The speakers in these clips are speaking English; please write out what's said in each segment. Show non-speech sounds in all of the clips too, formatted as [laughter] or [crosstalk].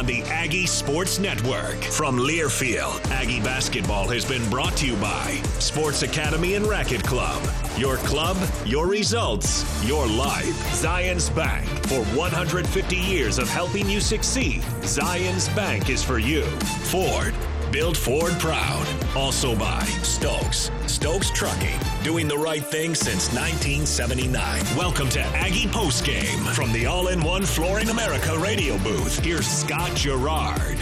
on the Aggie Sports Network. From Learfield, Aggie basketball has been brought to you by Sports Academy and Racket Club. Your club, your results, your life. Zions Bank. For 150 years of helping you succeed, Zions Bank is for you. Ford. Build Ford proud. Also by Stokes. Stokes Trucking. Doing the right thing since 1979. Welcome to Aggie Postgame from the All in One Flooring America radio booth. Here's Scott Gerard.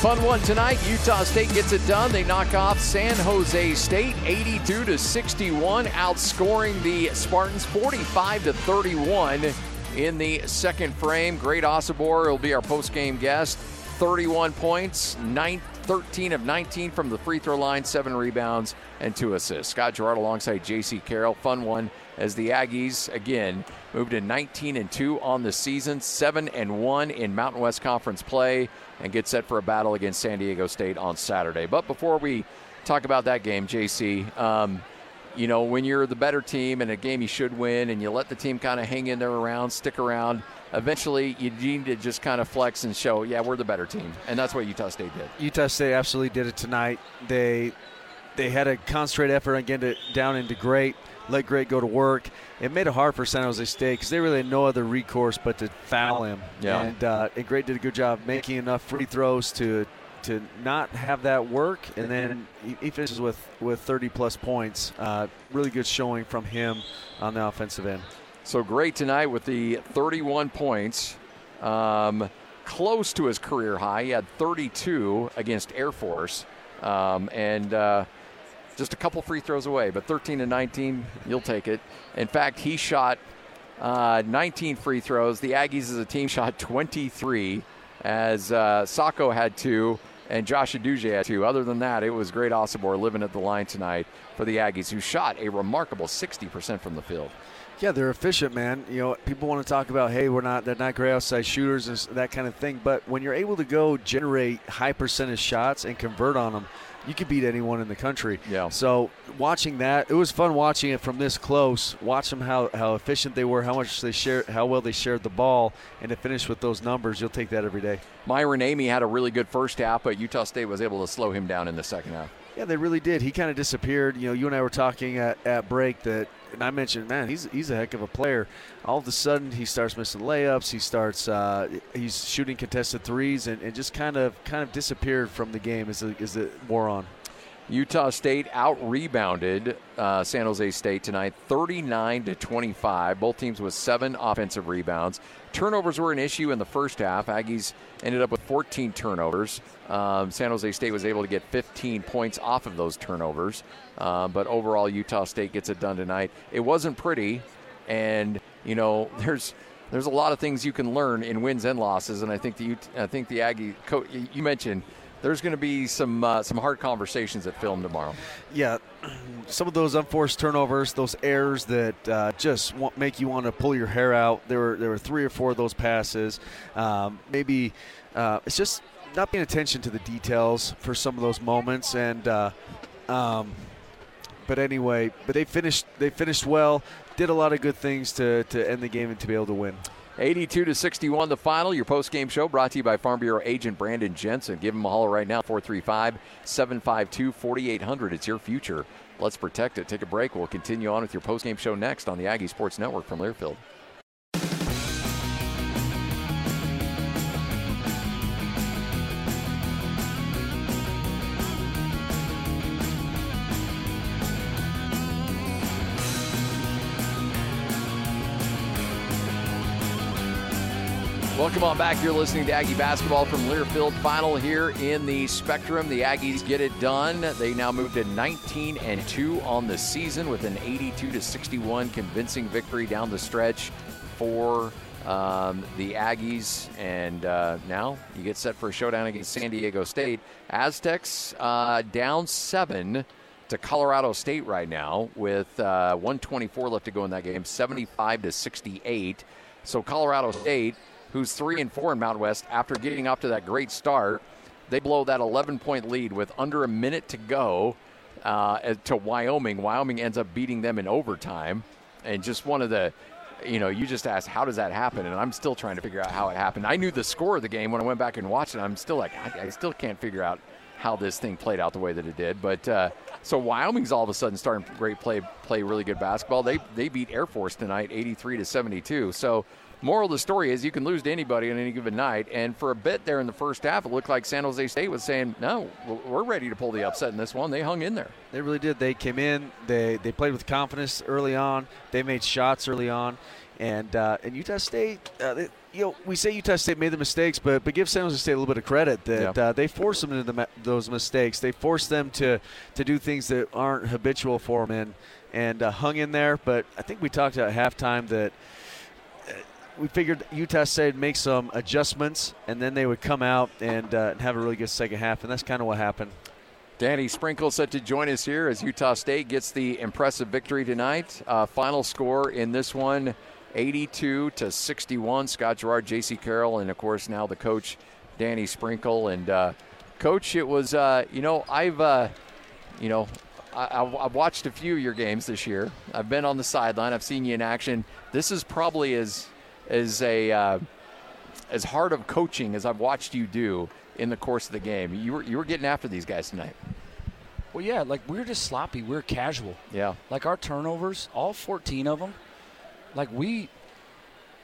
Fun one tonight. Utah State gets it done. They knock off San Jose State 82 to 61, outscoring the Spartans 45 to 31 in the second frame. Great Osobor will be our post-game guest. 31 points, 9, 13 of 19 from the free throw line, seven rebounds, and two assists. Scott Gerard alongside J.C. Carroll. Fun one as the Aggies again moved to 19 and 2 on the season, 7 and 1 in Mountain West Conference play, and get set for a battle against San Diego State on Saturday. But before we talk about that game, JC, um, you know, when you're the better team in a game you should win and you let the team kind of hang in there around, stick around, eventually you need to just kind of flex and show, yeah, we're the better team. And that's what Utah State did. Utah State absolutely did it tonight. They they had a concentrated effort on getting it down into great, let great go to work. It made it hard for San Jose State because they really had no other recourse but to foul him. Yeah. And, uh, and Great did a good job making enough free throws to to not have that work, and then he, he finishes with, with 30 plus points. Uh, really good showing from him on the offensive end. So great tonight with the 31 points. Um, close to his career high. He had 32 against Air Force. Um, and uh, just a couple free throws away, but 13 to 19, you'll take it. In fact, he shot uh, 19 free throws. The Aggies as a team [laughs] shot 23, as uh, Sakho had two and Josh Uduje two. Other than that, it was great Osobor living at the line tonight for the Aggies, who shot a remarkable 60% from the field. Yeah, they're efficient, man. You know, people want to talk about, hey, we're not they're not great outside shooters and that kind of thing. But when you're able to go generate high percentage shots and convert on them, you could beat anyone in the country. Yeah. So watching that, it was fun watching it from this close. Watch them how, how efficient they were, how much they shared, how well they shared the ball, and to finish with those numbers, you'll take that every day. Myron Amey had a really good first half, but Utah State was able to slow him down in the second half. Yeah, they really did. He kind of disappeared. You know, you and I were talking at, at break that, and I mentioned, man, he's he's a heck of a player. All of a sudden, he starts missing layups. He starts uh, he's shooting contested threes, and, and just kind of kind of disappeared from the game as as it wore on. Utah State out rebounded uh, San Jose State tonight, 39 to 25. Both teams with seven offensive rebounds. Turnovers were an issue in the first half. Aggies ended up with 14 turnovers. Um, San Jose State was able to get 15 points off of those turnovers. Um, but overall, Utah State gets it done tonight. It wasn't pretty, and you know [laughs] there's there's a lot of things you can learn in wins and losses. And I think the I think the Aggie you mentioned there's going to be some uh, some hard conversations at film tomorrow. Yeah, some of those unforced turnovers, those errors that uh, just make you want to pull your hair out. There were there were three or four of those passes. Um, maybe uh, it's just not paying attention to the details for some of those moments. And uh, um, but anyway, but they finished they finished well. Did a lot of good things to to end the game and to be able to win. 82 to 61 the final. Your post game show brought to you by Farm Bureau agent Brandon Jensen. Give him a holler right now 435 752 4800. It's your future. Let's protect it. Take a break. We'll continue on with your post game show next on the Aggie Sports Network from Learfield. Welcome on back. You're listening to Aggie basketball from Learfield. Final here in the Spectrum. The Aggies get it done. They now move to 19 and 2 on the season with an 82 to 61 convincing victory down the stretch for um, the Aggies. And uh, now you get set for a showdown against San Diego State. Aztecs uh, down seven to Colorado State right now with uh, 124 left to go in that game, 75 to 68. So Colorado State who's three and four in Mountain West after getting off to that great start. They blow that 11 point lead with under a minute to go uh, to Wyoming. Wyoming ends up beating them in overtime. And just one of the you know, you just asked, how does that happen? And I'm still trying to figure out how it happened. I knew the score of the game when I went back and watched it. I'm still like, I, I still can't figure out how this thing played out the way that it did. But uh, so Wyoming's all of a sudden starting great play, play really good basketball. They they beat Air Force tonight, 83 to 72. So moral of the story is you can lose to anybody on any given night. And for a bit there in the first half, it looked like San Jose State was saying, "No, we're ready to pull the upset in this one." They hung in there. They really did. They came in. They they played with confidence early on. They made shots early on, and uh, and Utah State. Uh, they, you know, we say Utah State made the mistakes, but but give San Jose State a little bit of credit that uh, they forced them into the, those mistakes. They forced them to to do things that aren't habitual for them, and and uh, hung in there. But I think we talked at halftime that uh, we figured Utah State would make some adjustments, and then they would come out and, uh, and have a really good second half, and that's kind of what happened. Danny Sprinkle set to join us here as Utah State gets the impressive victory tonight. Uh, final score in this one 82 to 61. Scott Gerard, J.C. Carroll, and of course now the coach Danny Sprinkle. And uh, coach, it was uh, you know I've uh, you know I, have watched a few of your games this year. I've been on the sideline. I've seen you in action. This is probably as as a uh, as hard of coaching as I've watched you do in the course of the game. You were you were getting after these guys tonight. Well, yeah, like we are just sloppy. We are casual. Yeah. Like our turnovers, all 14 of them, like we,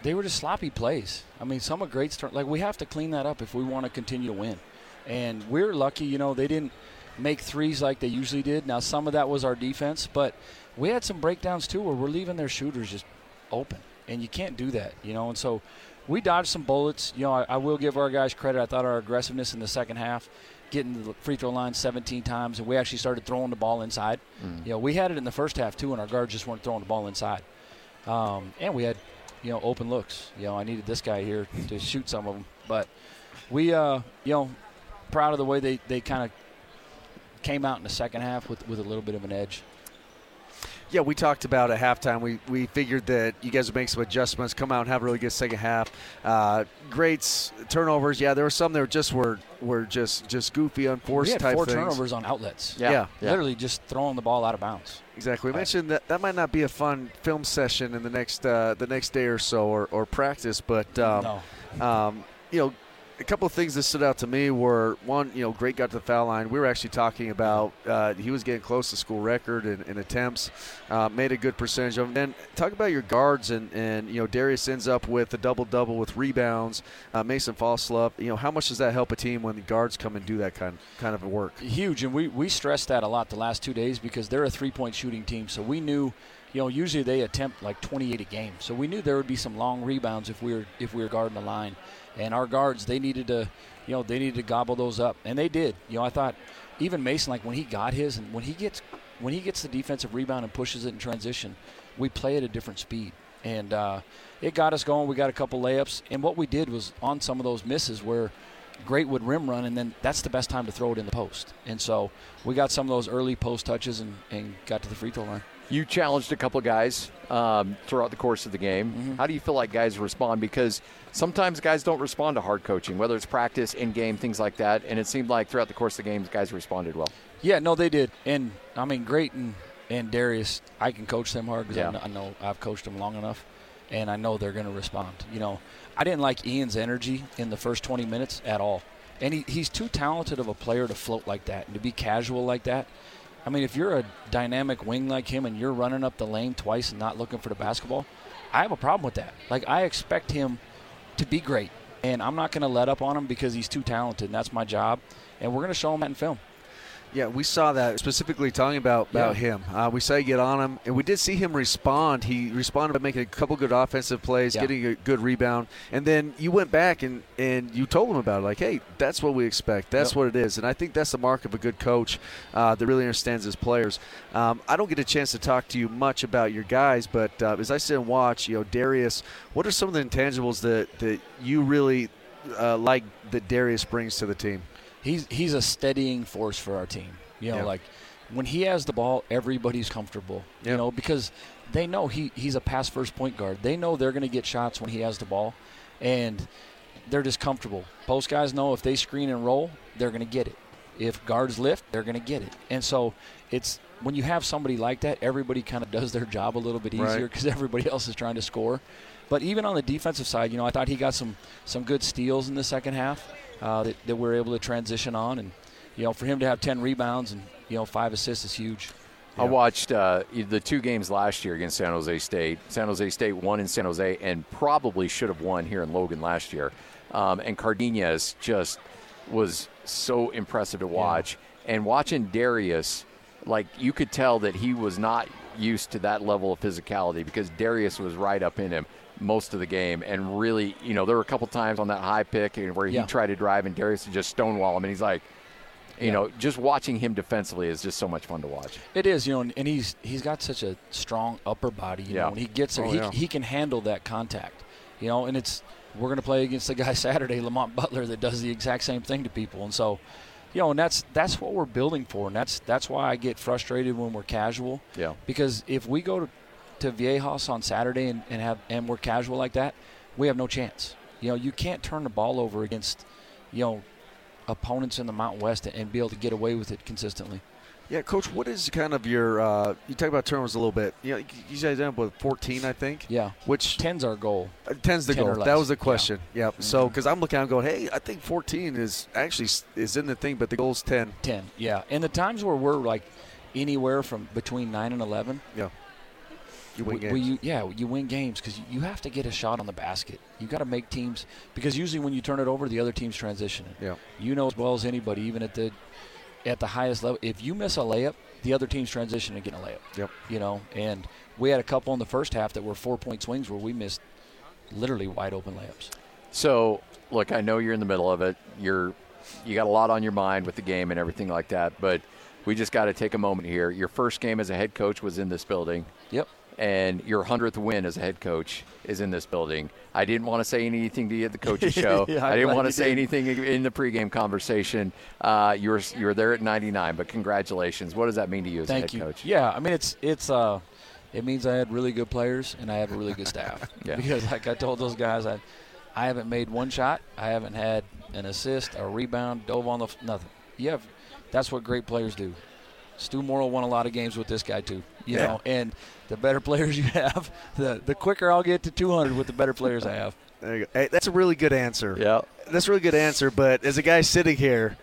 they were just sloppy plays. I mean, some are great. Start, like we have to clean that up if we want to continue to win. And we're lucky, you know, they didn't make threes like they usually did. Now some of that was our defense, but we had some breakdowns too where we're leaving their shooters just open, and you can't do that, you know. And so we dodged some bullets. You know, I, I will give our guys credit. I thought our aggressiveness in the second half getting the free throw line 17 times, and we actually started throwing the ball inside. Mm. You know, we had it in the first half too, and our guards just weren't throwing the ball inside. Um, and we had, you know, open looks. You know, I needed this guy here to shoot some of them, but we, uh, you know, proud of the way they, they kind of came out in the second half with, with a little bit of an edge. Yeah, we talked about at halftime. We, we figured that you guys would make some adjustments, come out and have a really good second half. Uh, greats, turnovers. Yeah, there were some that were just were were just just goofy, unforced we had type four things. turnovers on outlets. Yeah. Yeah. yeah. literally just throwing the ball out of bounds. Exactly. We mentioned that that might not be a fun film session in the next uh, the next day or so or, or practice, but um, no. um, you know a couple of things that stood out to me were one, you know, great got to the foul line. We were actually talking about uh, he was getting close to school record in, in attempts, uh, made a good percentage of them. Then talk about your guards and and you know Darius ends up with a double double with rebounds. Uh, Mason Falslev, you know, how much does that help a team when the guards come and do that kind kind of work? Huge, and we we stressed that a lot the last two days because they're a three point shooting team, so we knew you know, usually they attempt like 28 a game. So we knew there would be some long rebounds if we were if we were guarding the line and our guards they needed to, you know, they needed to gobble those up, and they did. You know, I thought even Mason, like when he got his, and when he gets when he gets the defensive rebound and pushes it in transition, we play at a different speed, and uh, it got us going. We got a couple layups, and what we did was on some of those misses where great would rim run, and then that's the best time to throw it in the post. And so we got some of those early post touches and, and got to the free throw line. You challenged a couple guys um, throughout the course of the game. Mm-hmm. How do you feel like guys respond? Because sometimes guys don't respond to hard coaching, whether it's practice, in game, things like that. And it seemed like throughout the course of the game, guys responded well. Yeah, no, they did. And I mean, Great and, and Darius, I can coach them hard because yeah. I, know I've coached them long enough, and I know they're going to respond. You know, I didn't like Ian's energy in the first 20 minutes at all. And he, he's too talented of a player to float like that and to be casual like that. I mean, if you're a dynamic wing like him and you're running up the lane twice and not looking for the basketball, I have a problem with that. Like, I expect him to be great, and I'm not going to let up on him because he's too talented, and that's my job. And we're going to show him that in film. Yeah, we saw that specifically talking about about yeah. him. Uh, we saw you get on him, and we did see him respond. He responded by making a couple good offensive plays, yeah. getting a good rebound, and then you went back and and you told him about it. Like, hey, that's what we expect. That's yep. what it is, and I think that's the mark of a good coach uh, that really understands his players. Um, I don't get a chance to talk to you much about your guys, but uh, as I sit and watch, you know, Darius, what are some of the intangibles that that you really uh, like that Darius brings to the team? He's he's a steadying force for our team. You know, yeah. like when he has the ball, everybody's comfortable. Yeah. You know, because they know he he's a pass first point guard. They know they're going to get shots when he has the ball, and they're just comfortable. Post guys know if they screen and roll, they're going to get it. If guards lift, they're going to get it. And so it's when you have somebody like that, everybody kind of does their job a little bit easier Right. because everybody else is trying to score. But even on the defensive side, you know, I thought he got some some good steals in the second half uh, that, that we're able to transition on, and you know, for him to have 10 rebounds and you know five assists is huge. I watched uh, the two games last year against San Jose State. San Jose State won in San Jose and probably should have won here in Logan last year. Um, and Cardenas just was so impressive to watch. And watching Darius, like you could tell that he was not used to that level of physicality because Darius was right up in him most of the game and really, you know, there were a couple times on that high pick where he Yeah. tried to drive and Darius would just stonewall him and he's like, you Yeah. know, just watching him defensively is just so much fun to watch. It is, you know, and- and he's he's got such a strong upper body. You Yeah. know, when he gets there, Oh, he, yeah. he can handle that contact. You know, and it's we're going to play against the guy [laughs] Saturday, Lamont Butler, that does the exact same thing to people, and so, you know, and that's that's what we're building for, and that's that's why I get frustrated when we're casual. Yeah. Because if we go to, to Viejas on Saturday and, and have and we're casual like that, we have no chance. You know, you can't turn the ball over against, you know, opponents in the Mountain West and be able to get away with it consistently. Yeah, coach. What is kind of your? Uh, you talk about turnovers a little bit. You know, you guys ended up with 14, I think. Yeah. Which Ten's our goal. uh, tends to 10 go. That was the question. Yep. So Mhm. because I'm looking, I'm going, hey, I think 14 is actually is in the thing, but the goal's 10. 10 yeah and the times where we're like anywhere from between 9 and 11 Yeah. You win we, games. we- you, yeah you win games because you have to get a shot on the basket you got to make teams because usually when you turn it over the other team's transitioning Yeah. you know as well as anybody even at the at the highest level if you miss a layup the other team's transitioning and getting a layup Yep. you know and we had a couple in the first half that were four point swings where we missed literally wide open layups So, look, I know you're in the middle of it. You're you got a lot on your mind with the game and everything like that, but we just got to take a moment here. Your first game as a head coach was in this building, yep and your 100th win as a head coach is in this building. I didn't want to say anything to you at the coaches [laughs] show. Yeah, I I'm didn't want to say did. anything in the pregame conversation. Uh, you were you were there at 99, but congratulations. What does that mean to you as Thank a head you. coach? Yeah, I mean it's it's uh, it means I had really good players and I have a really good staff. [laughs] Yeah. Because like I told those guys, I I haven't made one shot, I haven't had an assist, a rebound, dove on the nothing. You have, that's what great players do. Stew Morrill won a lot of games with this guy too. You Yeah. know, and the better [laughs] players you have, the the quicker I'll get to 200 with the better players I have. There you go. Hey, that's a really good answer. Yeah. That's a really good answer. But as a guy sitting here,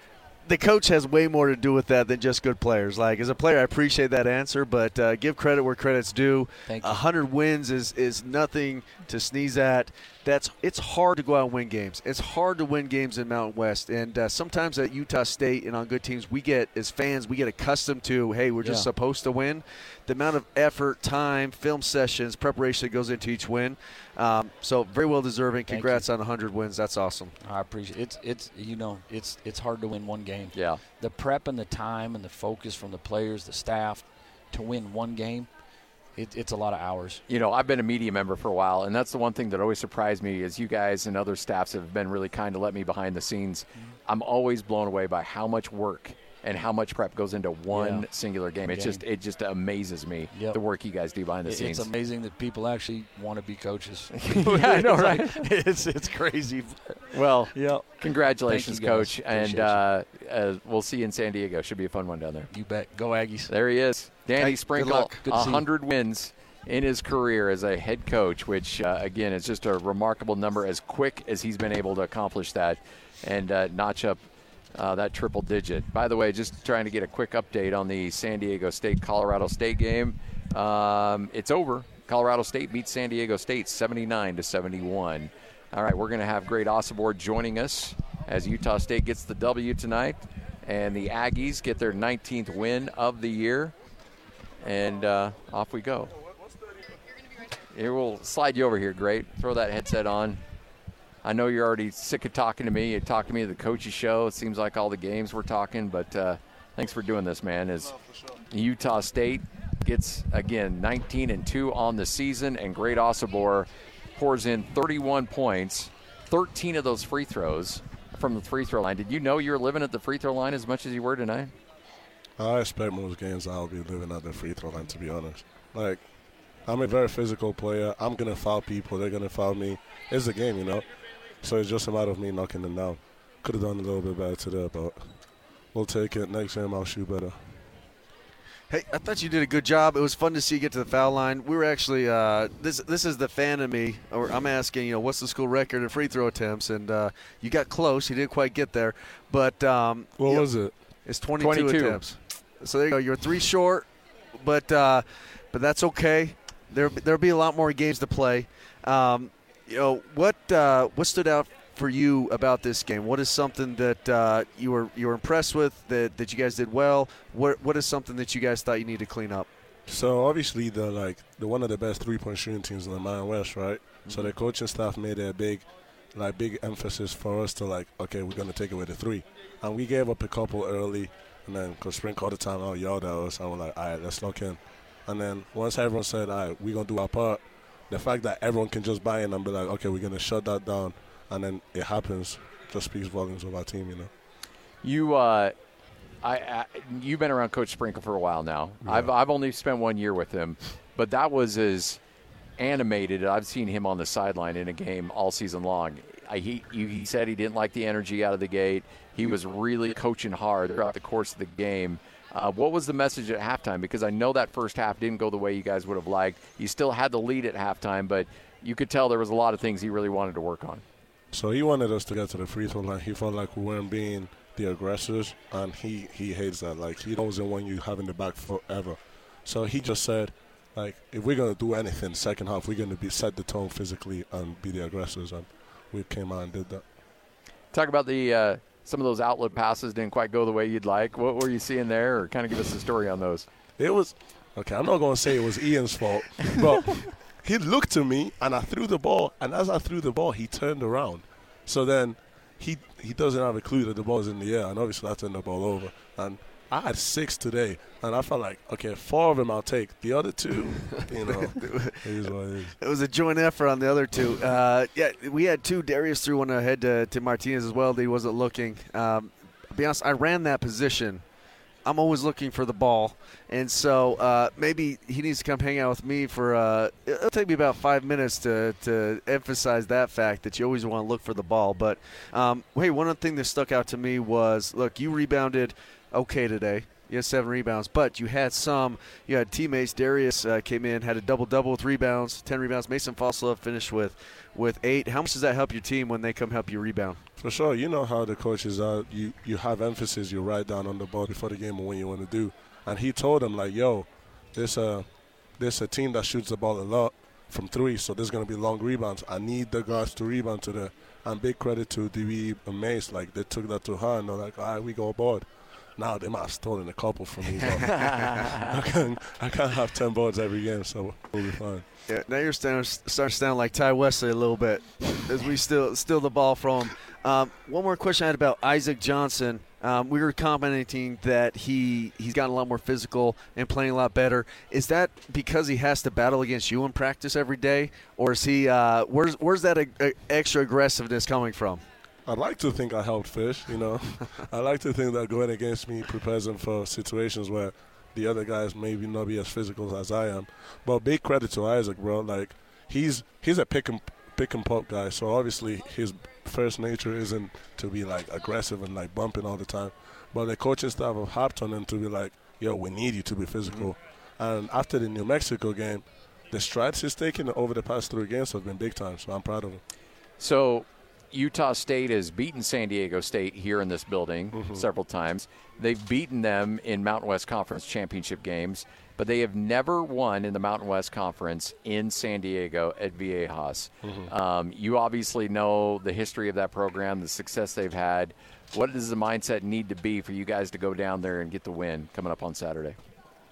the coach has way more to do with that than just good players. Like as a player, I appreciate that answer, but uh, give credit where credit's due. A hundred wins is is nothing to sneeze at. That's it's hard to go out and win games. It's hard to win games in Mountain West, and uh, sometimes at Utah State and on good teams, we get as fans we get accustomed to. Hey, we're just Yeah. supposed to win. The amount of effort, time, film sessions, preparation that goes into each win. Um, so very well deserving. Congrats on 100 wins. That's awesome. I appreciate it's it's you know it's it's hard to win one game. Yeah. the prep and the time and the focus from the players, the staff, to win one game, it, it's a lot of hours. you know, I've been a media member for a while, and that's the one thing that always surprised me is you guys and other staffs have been really kind to let me behind the scenes. I'm always blown away by how much work and how much prep goes into one Yeah. singular game. It just it just amazes me Yep. the work you guys do behind the It- scenes. It's amazing that people actually want to be coaches. [laughs] [laughs] Yeah, I know, right? [laughs] it's it's crazy. well, Yeah, congratulations, coach, and uh, uh, we'll see you in San Diego. Should be a fun one down there. you bet. Go Aggies. There he is, Danny Hey, Sprinkle, luck. Good to see you. hundred wins in his career as a head coach, which uh, again is just a remarkable number. As quick as he's been able to accomplish that, and uh, notch up uh, that triple digit. By the way, just trying to get a quick update on the San Diego State Colorado State game. Um, it's over. Colorado State beats San Diego State 79 to 71. All right, we're going to have Great Osobor joining us as Utah State gets the W tonight, and the Aggies get their 19th win of the year. And uh, off we go. Here we'll slide you over here. Great. Throw that headset on. I know you're already sick of talking to me. You talked to me at the coaches show. It seems like all the games we're talking, but uh, thanks for doing this, man. As Utah State gets again 19 and two on the season, and Great Osobor pours in 31 points, 13 of those free throws from the free throw line. Did you know you were living at the free throw line as much as you were tonight? I expect most games I'll be living at the free throw line, to be honest. Like, I'm a very physical player. I'm going to foul people. They're going to foul me. It's a game, you know? So it's just a matter of me knocking them down. Could have done a little bit better today, but we'll take it. Next game, I'll shoot better. Hey, I thought you did a good job. It was fun to see you get to the foul line. We were actually uh, this. This is the fan of me. Or I'm asking, you know, what's the school record in free throw attempts? And uh, you got close. You didn't quite get there, but um, What you was it? It's 22, 22. attempts. So there you go. You're three short, but uh, but that's okay. There there'll be a lot more games to play. Um, you know what uh, what stood out for you about this game? What is something that uh, you were you were impressed with that, that you guys did well? What what is something that you guys thought you need to clean up? So obviously the like the one of the best three point shooting teams in the Mountain West, right? So the coaching staff made a big like big emphasis for us to like, okay, we're gonna take away the three. And we gave up a couple early and then because Spring called the time out, yelled at us, and we're like, all right, let's lock in. And then once everyone said, all right, we're gonna do our part, the fact that everyone can just buy in and be like, okay, we're gonna shut that down and then it happens just speaks volumes of our team, you know. You, uh, I, I, you've been around Coach Sprinkle for a while now. I've, I've only spent one year with him, but that was as animated. I've seen him on the sideline in a game all season long. I, he, he said he didn't like the energy out of the gate. He was really coaching hard throughout the course of the game. Uh, what was the message at halftime? Because I know that first half didn't go the way you guys would have liked. You still had the lead at halftime, but you could tell there was a lot of things he really wanted to work on. So he wanted us to get to the free throw line. He felt like we weren't being the aggressors, and he, he hates that. Like he doesn't want you having the back forever. So he just said, like, if we're gonna do anything second half, we're gonna be set the tone physically and be the aggressors, and we came out and did that. Talk about the uh, some of those outlet passes didn't quite go the way you'd like. What were you seeing there, or kind of give us the story on those? It was okay. I'm not gonna say it was Ian's fault, but he looked to me and I threw the ball, and as I threw the ball, he turned around. So then he he doesn't have a clue that the ball's in the air, and obviously I turned the ball over. And I had six today, and I felt like okay, four of them I'll take. The other two, [laughs] you know, [laughs] it is what it is. It was a joint effort on the other two. Uh, yeah, we had two. Darius threw one ahead to, to Martinez as well. He wasn't looking. Um, be honest, I ran that position. I'm always looking for the ball, and so uh, maybe he needs to come hang out with me for. Uh, it'll take me about five minutes to, to emphasize that fact that you always want to look for the ball. But um, hey, one other thing that stuck out to me was look, you rebounded okay today. You had seven rebounds, but you had some. You had teammates. Darius uh, came in, had a double double with rebounds, ten rebounds. Mason Falslev finished with with eight. How much does that help your team when they come help you rebound? For sure, you know how the coaches are. You you have emphasis. You write down on the board before the game what you want to do. And he told them like, "Yo, this a this a team that shoots the ball a lot from three, so there's gonna be long rebounds. I need the guards to rebound to the." And big credit to DB Mace, like they took that to heart. And they're like, "All right, we go aboard." Now they might have stolen a couple from me, I can't I can't have ten boards every game, so we'll be fine. Yeah, now you're starting, to sound like Tai Wesley a little bit as we still steal the ball from him. Um, one more question I had about Isaac Johnson. Um, we were commenting that he he's gotten a lot more physical and playing a lot better. Is that because he has to battle against you in practice every day, or is he? Uh, where's where's that a extra aggressiveness coming from? I'd like to think I helped Fish, you know. [laughs] I like to think that going against me prepares him for situations where the other guys maybe not be as physical as I am. But big credit to Isaac, bro. Like he's he's a pick and pick and pop guy, so obviously his first nature isn't to be like aggressive and like bumping all the time. But the coaching staff have harped on him to be like, yo, we need you to be physical. Mm-hmm. And after the New Mexico game, the strides he's taken over the past three games have been big time. So I'm proud of him. So, Utah State has beaten San Diego State here in this building several times. They've beaten them in Mountain West Conference championship games, but they have never won in the Mountain West Conference in San Diego at Viejas. Um, you obviously know the history of that program, the success they've had. What does the mindset need to be for you guys to go down there and get the win coming up on Saturday?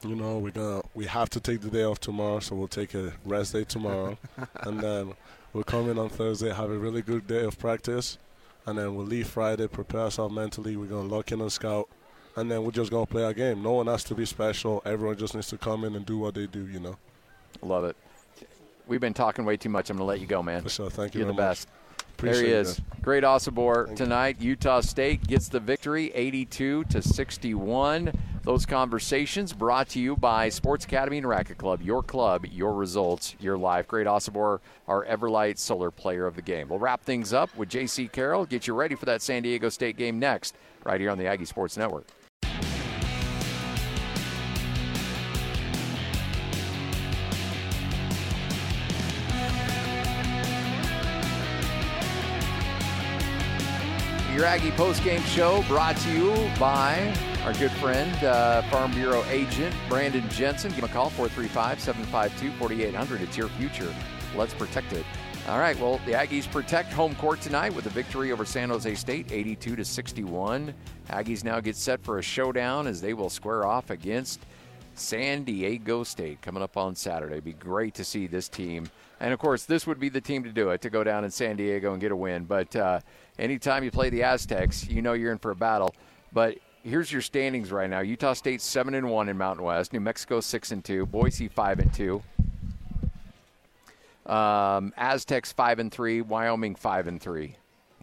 you know, we're gonna we have to take the day off tomorrow, so we'll take a rest day tomorrow, [laughs] and then we'll come in on Thursday, have a really good day of practice, and then we'll leave Friday, prepare ourselves mentally. We're gonna lock in on scout, and then we're just gonna play our game. No one has to be special. Everyone just needs to come in and do what they do. You know. Love it. We've been talking way too much. I'm going to let you go, man. For sure. Thank you You're the much. best. Appreciate there he is. Great you. tonight. Utah State gets the victory 82 to 61. Those conversations brought to you by Sports Academy and Racket Club, your club, your results, your life. Great Osobor, our Everlight Solar player of the game. We'll wrap things up with JC Carroll, get you ready for that San Diego State game next, right here on the Aggie Sports Network. Your Aggie postgame show brought to you by our good friend, uh, Farm Bureau agent Brandon Jensen. Give him a call, 435 752 4800. It's your future. Let's protect it. All right, well, the Aggies protect home court tonight with a victory over San Jose State, 82 to 61. Aggies now get set for a showdown as they will square off against San Diego State coming up on Saturday. Be great to see this team. And of course, this would be the team to do it, to go down in San Diego and get a win. But uh, anytime you play the Aztecs, you know you're in for a battle. But here's your standings right now Utah State 7 and 1 in Mountain West, New Mexico 6 and 2, Boise 5 and 2. Um, Aztecs five and three, Wyoming five and three.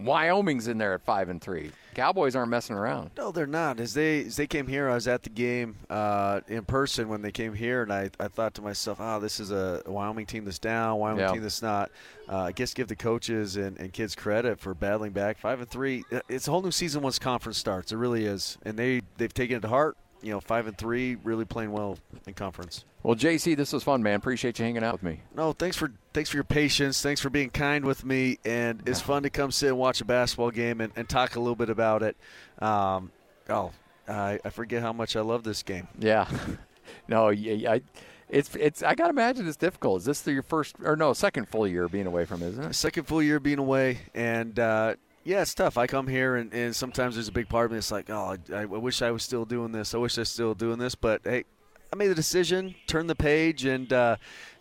Wyoming's in there at five and three. Cowboys aren't messing around. No, they're not. As they as they came here, I was at the game uh, in person when they came here, and I, I thought to myself, oh, this is a Wyoming team that's down, Wyoming Yeah. team that's not. Uh, I guess give the coaches and, and kids credit for battling back. Five and three. Uh, It's a whole new season once conference starts. It really is, and they they've taken it to heart. You know, five and three, really playing well in conference. Well, JC, this was fun, man. Appreciate you hanging out with me. No, thanks for thanks for your patience. Thanks for being kind with me, and it's fun to come sit and watch a basketball game and, and talk a little bit about it. Um, oh, I, I forget how much I love this game. Yeah. [laughs] no, yeah, I, it's it's. I gotta imagine it's difficult. Is this your first or no second full year being away from, it, isn't it? Second full year being away, and uh, yeah, it's tough. I come here, and, and sometimes there's a big part of me that's like, oh, I, I wish I was still doing this. I wish I was still doing this, but hey, I made the decision, turn the page, and uh,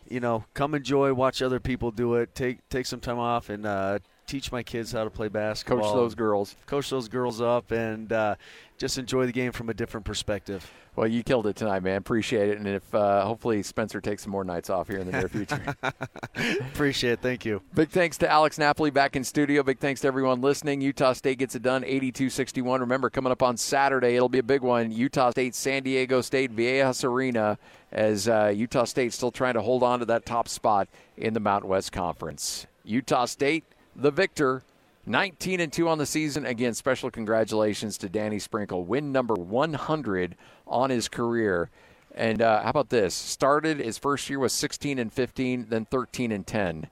you know, come enjoy, watch other people do it, take take some time off, and uh, teach my kids how to play basketball. Coach those girls. coach those girls up, and uh, just enjoy the game from a different perspective. Well, you killed it tonight, man. Appreciate it. And if uh, hopefully Spencer takes some more nights off here in the near future. [laughs] Appreciate it. Thank you. Big thanks to Alex Napoli back in studio. Big thanks to everyone listening. Utah State gets it done 82 61. Remember, coming up on Saturday, it'll be a big one. Utah State, San Diego State, Viejas Arena, as uh, Utah State still trying to hold on to that top spot in the Mountain West Conference. Utah State, the victor. 19 and 2 on the season. Again, special congratulations to Danny Sprinkle. Win number 100 on his career. And uh, how about this? Started his first year was 16 and 15, then 13 and 10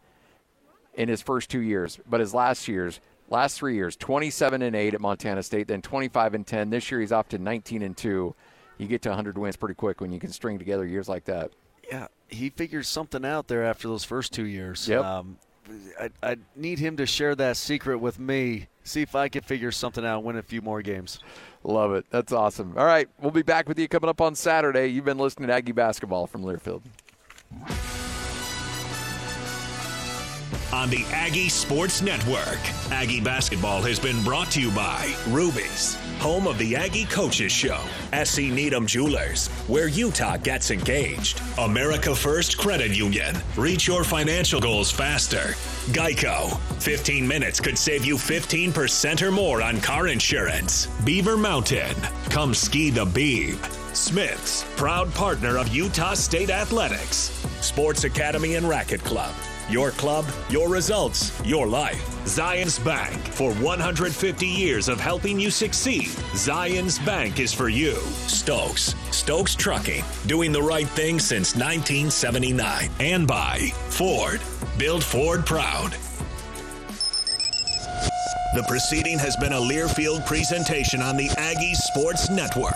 in his first two years, but his last years, last three years, 27 and 8 at Montana State, then 25 and 10. This year he's off to 19 and 2. You get to 100 wins pretty quick when you can string together years like that. Yeah, he figured something out there after those first two years. Yep. Um, I, I need him to share that secret with me. See if I can figure something out, win a few more games. Love it. That's awesome. All right, we'll be back with you coming up on Saturday. You've been listening to Aggie Basketball from Learfield. on the Aggie Sports Network. Aggie basketball has been brought to you by Ruby's, home of the Aggie Coaches Show, SE Needham Jewelers, where Utah gets engaged, America First Credit Union. Reach your financial goals faster. Geico. 15 minutes could save you 15% or more on car insurance. Beaver Mountain. Come ski the Beeb. Smith's, proud partner of Utah State Athletics. Sports Academy and Racket Club. Your club, your results, your life. Zions Bank. For 150 years of helping you succeed, Zions Bank is for you. Stokes. Stokes Trucking. Doing the right thing since 1979. And by Ford. Build Ford proud. The proceeding has been a Learfield presentation on the Aggie Sports Network.